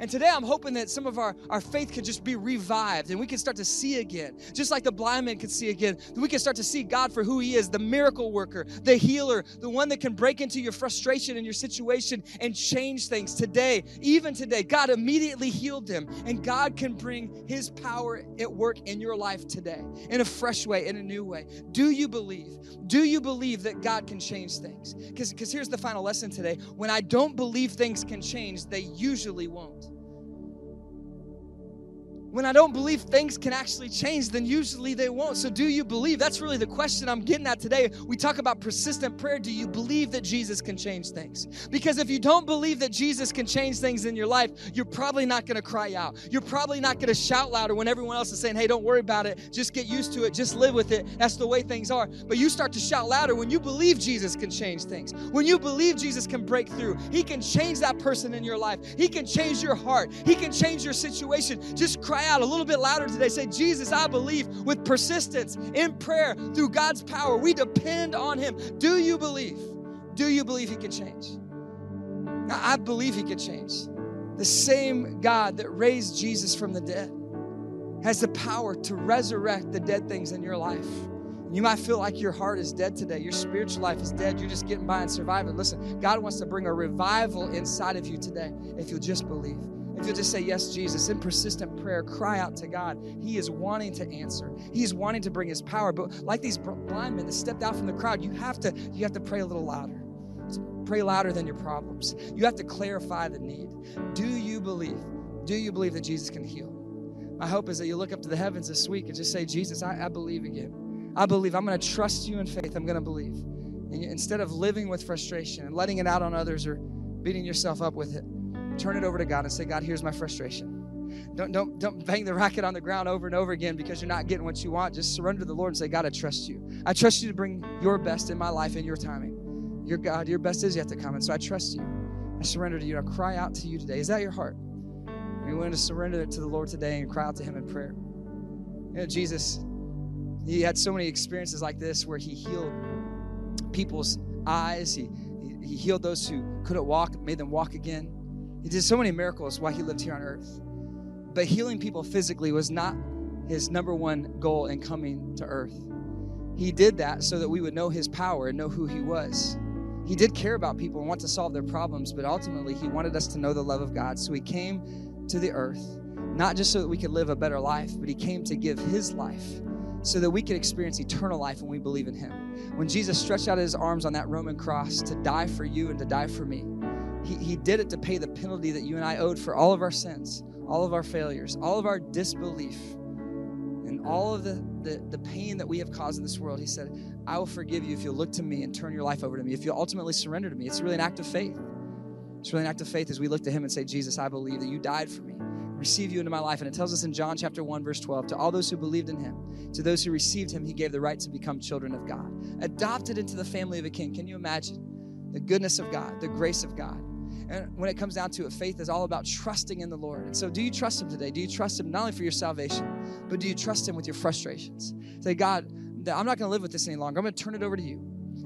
And today I'm hoping that some of our, our faith could just be revived and we can start to see again. Just like the blind man could see again, that we can start to see God for who he is, the miracle worker, the healer, the one that can break into your frustration and your situation and change things. Today, even today, God immediately healed him and God can bring his power at work in your life today in a fresh way, in a new way. Do you believe? Do you believe that God can change things? Because here's the final lesson today. When I don't believe things can change, they usually won't. When I don't believe things can actually change, then usually they won't. So, do you believe? That's really the question I'm getting at today. We talk about persistent prayer. Do you believe that Jesus can change things? Because if you don't believe that Jesus can change things in your life, you're probably not going to cry out. You're probably not going to shout louder when everyone else is saying, hey, don't worry about it. Just get used to it. Just live with it. That's the way things are. But you start to shout louder when you believe Jesus can change things. When you believe Jesus can break through, He can change that person in your life. He can change your heart. He can change your situation. Just cry cry out a little bit louder today. Say, Jesus, I believe with persistence in prayer through God's power. We depend on Him. Do you believe? Do you believe He can change? Now, I believe He can change. The same God that raised Jesus from the dead has the power to resurrect the dead things in your life. You might feel like your heart is dead today. Your spiritual life is dead. You're just getting by and surviving. Listen, God wants to bring a revival inside of you today if you'll just believe. If you'll just say, Yes, Jesus, in persistent prayer, cry out to God. He is wanting to answer. He is wanting to bring his power. But like these blind men that stepped out from the crowd, you have to, you have to pray a little louder. Pray louder than your problems. You have to clarify the need. Do you believe? Do you believe that Jesus can heal? My hope is that you look up to the heavens this week and just say, Jesus, I, I believe again. I believe. I'm going to trust you in faith. I'm going to believe. And instead of living with frustration and letting it out on others or beating yourself up with it, turn it over to God and say, God, here's my frustration. Don't, don't, don't bang the racket on the ground over and over again because you're not getting what you want. Just surrender to the Lord and say, God, I trust you. I trust you to bring your best in my life and your timing. Your God, your best is yet to come. And so I trust you. I surrender to you. I cry out to you today. Is that your heart? Are you willing to surrender it to the Lord today and cry out to Him in prayer? You know, Jesus, He had so many experiences like this where He healed people's eyes. He, he, he healed those who couldn't walk, made them walk again. He did so many miracles while he lived here on earth. But healing people physically was not his number one goal in coming to earth. He did that so that we would know his power and know who he was. He did care about people and want to solve their problems, but ultimately he wanted us to know the love of God. So he came to the earth, not just so that we could live a better life, but he came to give his life so that we could experience eternal life when we believe in him. When Jesus stretched out his arms on that Roman cross to die for you and to die for me, he, he did it to pay the penalty that you and I owed for all of our sins, all of our failures, all of our disbelief, and all of the, the, the pain that we have caused in this world. He said, I will forgive you if you'll look to me and turn your life over to me, if you'll ultimately surrender to me. It's really an act of faith. It's really an act of faith as we look to him and say, Jesus, I believe that you died for me. Receive you into my life. And it tells us in John chapter 1, verse 12, to all those who believed in him, to those who received him, he gave the right to become children of God. Adopted into the family of a king. Can you imagine? The goodness of God, the grace of God. And when it comes down to it, faith is all about trusting in the Lord. And so, do you trust Him today? Do you trust Him not only for your salvation, but do you trust Him with your frustrations? Say, God, I'm not going to live with this any longer. I'm going to turn it over to you.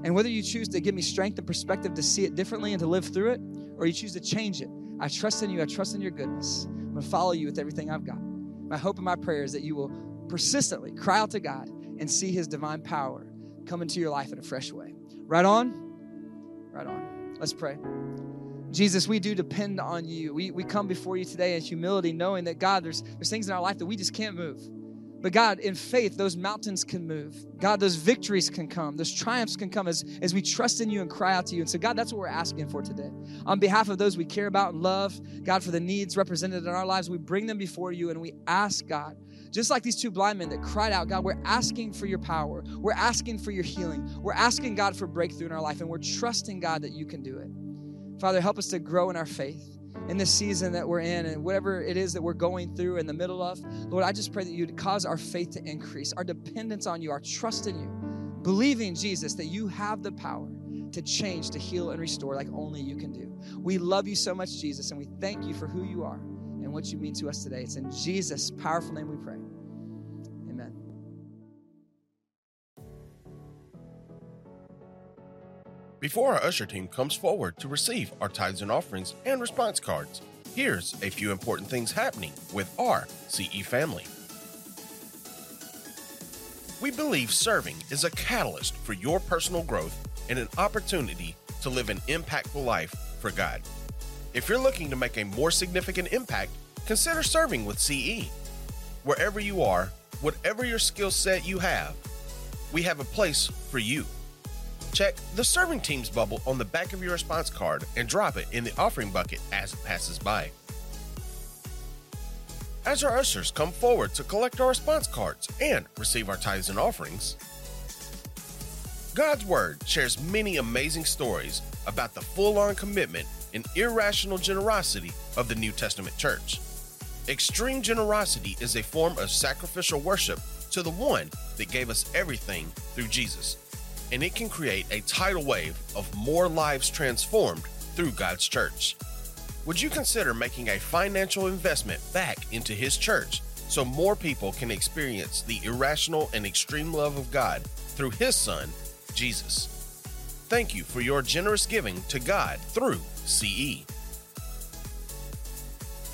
And whether you choose to give me strength and perspective to see it differently and to live through it, or you choose to change it, I trust in you. I trust in your goodness. I'm going to follow you with everything I've got. My hope and my prayer is that you will persistently cry out to God and see His divine power come into your life in a fresh way. Right on? Right on. Let's pray. Jesus, we do depend on you. We, we come before you today in humility, knowing that God, there's, there's things in our life that we just can't move. But God, in faith, those mountains can move. God, those victories can come. Those triumphs can come as, as we trust in you and cry out to you. And so, God, that's what we're asking for today. On behalf of those we care about and love, God, for the needs represented in our lives, we bring them before you and we ask, God, just like these two blind men that cried out, God, we're asking for your power. We're asking for your healing. We're asking, God, for breakthrough in our life. And we're trusting, God, that you can do it. Father, help us to grow in our faith in this season that we're in and whatever it is that we're going through in the middle of. Lord, I just pray that you'd cause our faith to increase, our dependence on you, our trust in you, believing, Jesus, that you have the power to change, to heal, and restore like only you can do. We love you so much, Jesus, and we thank you for who you are and what you mean to us today. It's in Jesus' powerful name we pray. Before our usher team comes forward to receive our tithes and offerings and response cards, Here's a few important things happening with our CE family. We believe serving is a catalyst for your personal growth and an opportunity to live an impactful life for God. If you're looking to make a more significant impact, consider serving with CE. Wherever you are, whatever your skill set you have, we have a place for you. Check the serving teams bubble on the back of your response card and drop it in the offering bucket as it passes by. As our ushers come forward to collect our response cards and receive our tithes and offerings, God's Word shares many amazing stories about the full on commitment and irrational generosity of the New Testament church. Extreme generosity is a form of sacrificial worship to the one that gave us everything through Jesus, and it can create a tidal wave of more lives transformed through God's church. Would you consider making a financial investment back into His church so more people can experience the irrational and extreme love of God through His Son, Jesus? Thank you for your generous giving to God through CE.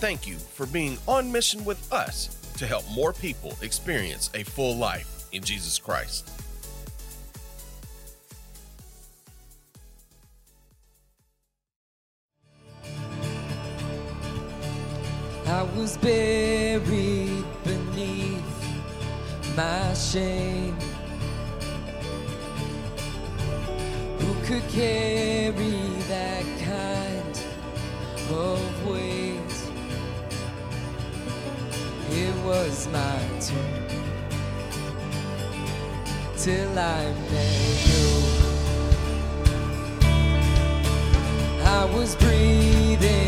Thank you for being on mission with us to help more people experience a full life in Jesus Christ. I was buried beneath my shame. Who could carry that kind of weight? It was my turn till I met you. I was breathing,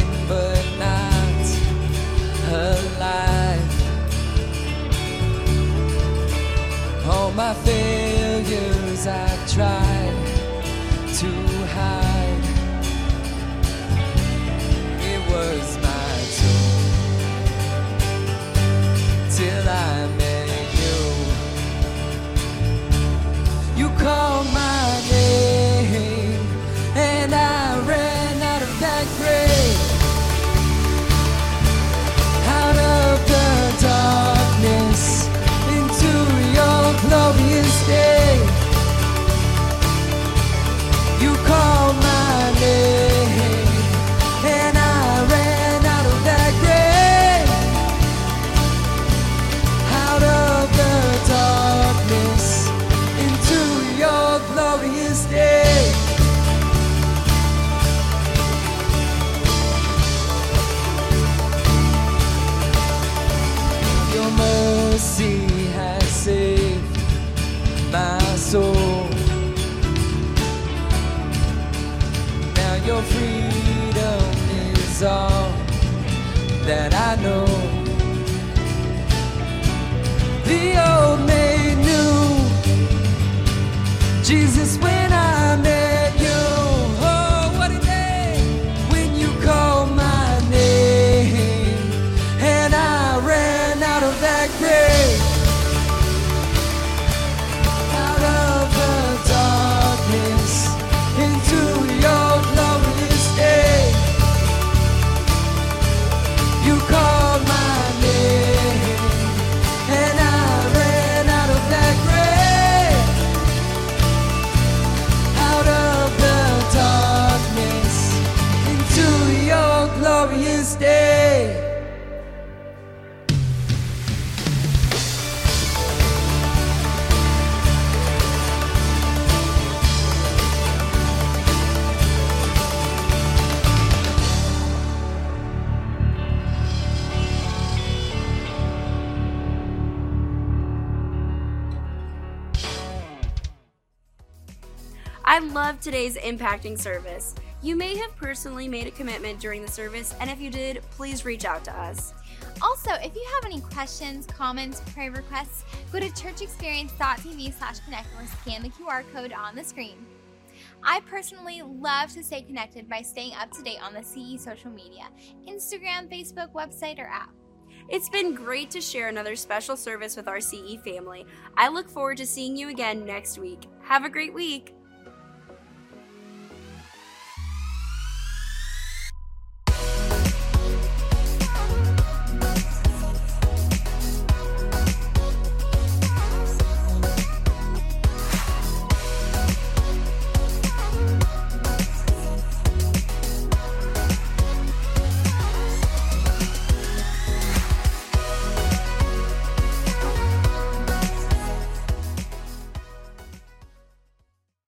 alive. All my failures I tried Today's impacting service. You may have personally made a commitment during the service, and if you did, please reach out to us. Also, if you have any questions, comments, prayer requests, go to churchexperience.tv slash connect or scan the QR code on the screen. I personally love to stay connected by staying up to date on the CE social media Instagram, Facebook, website, or app. It's been great to share another special service with our CE family. I look forward to seeing you again next week. Have a great week.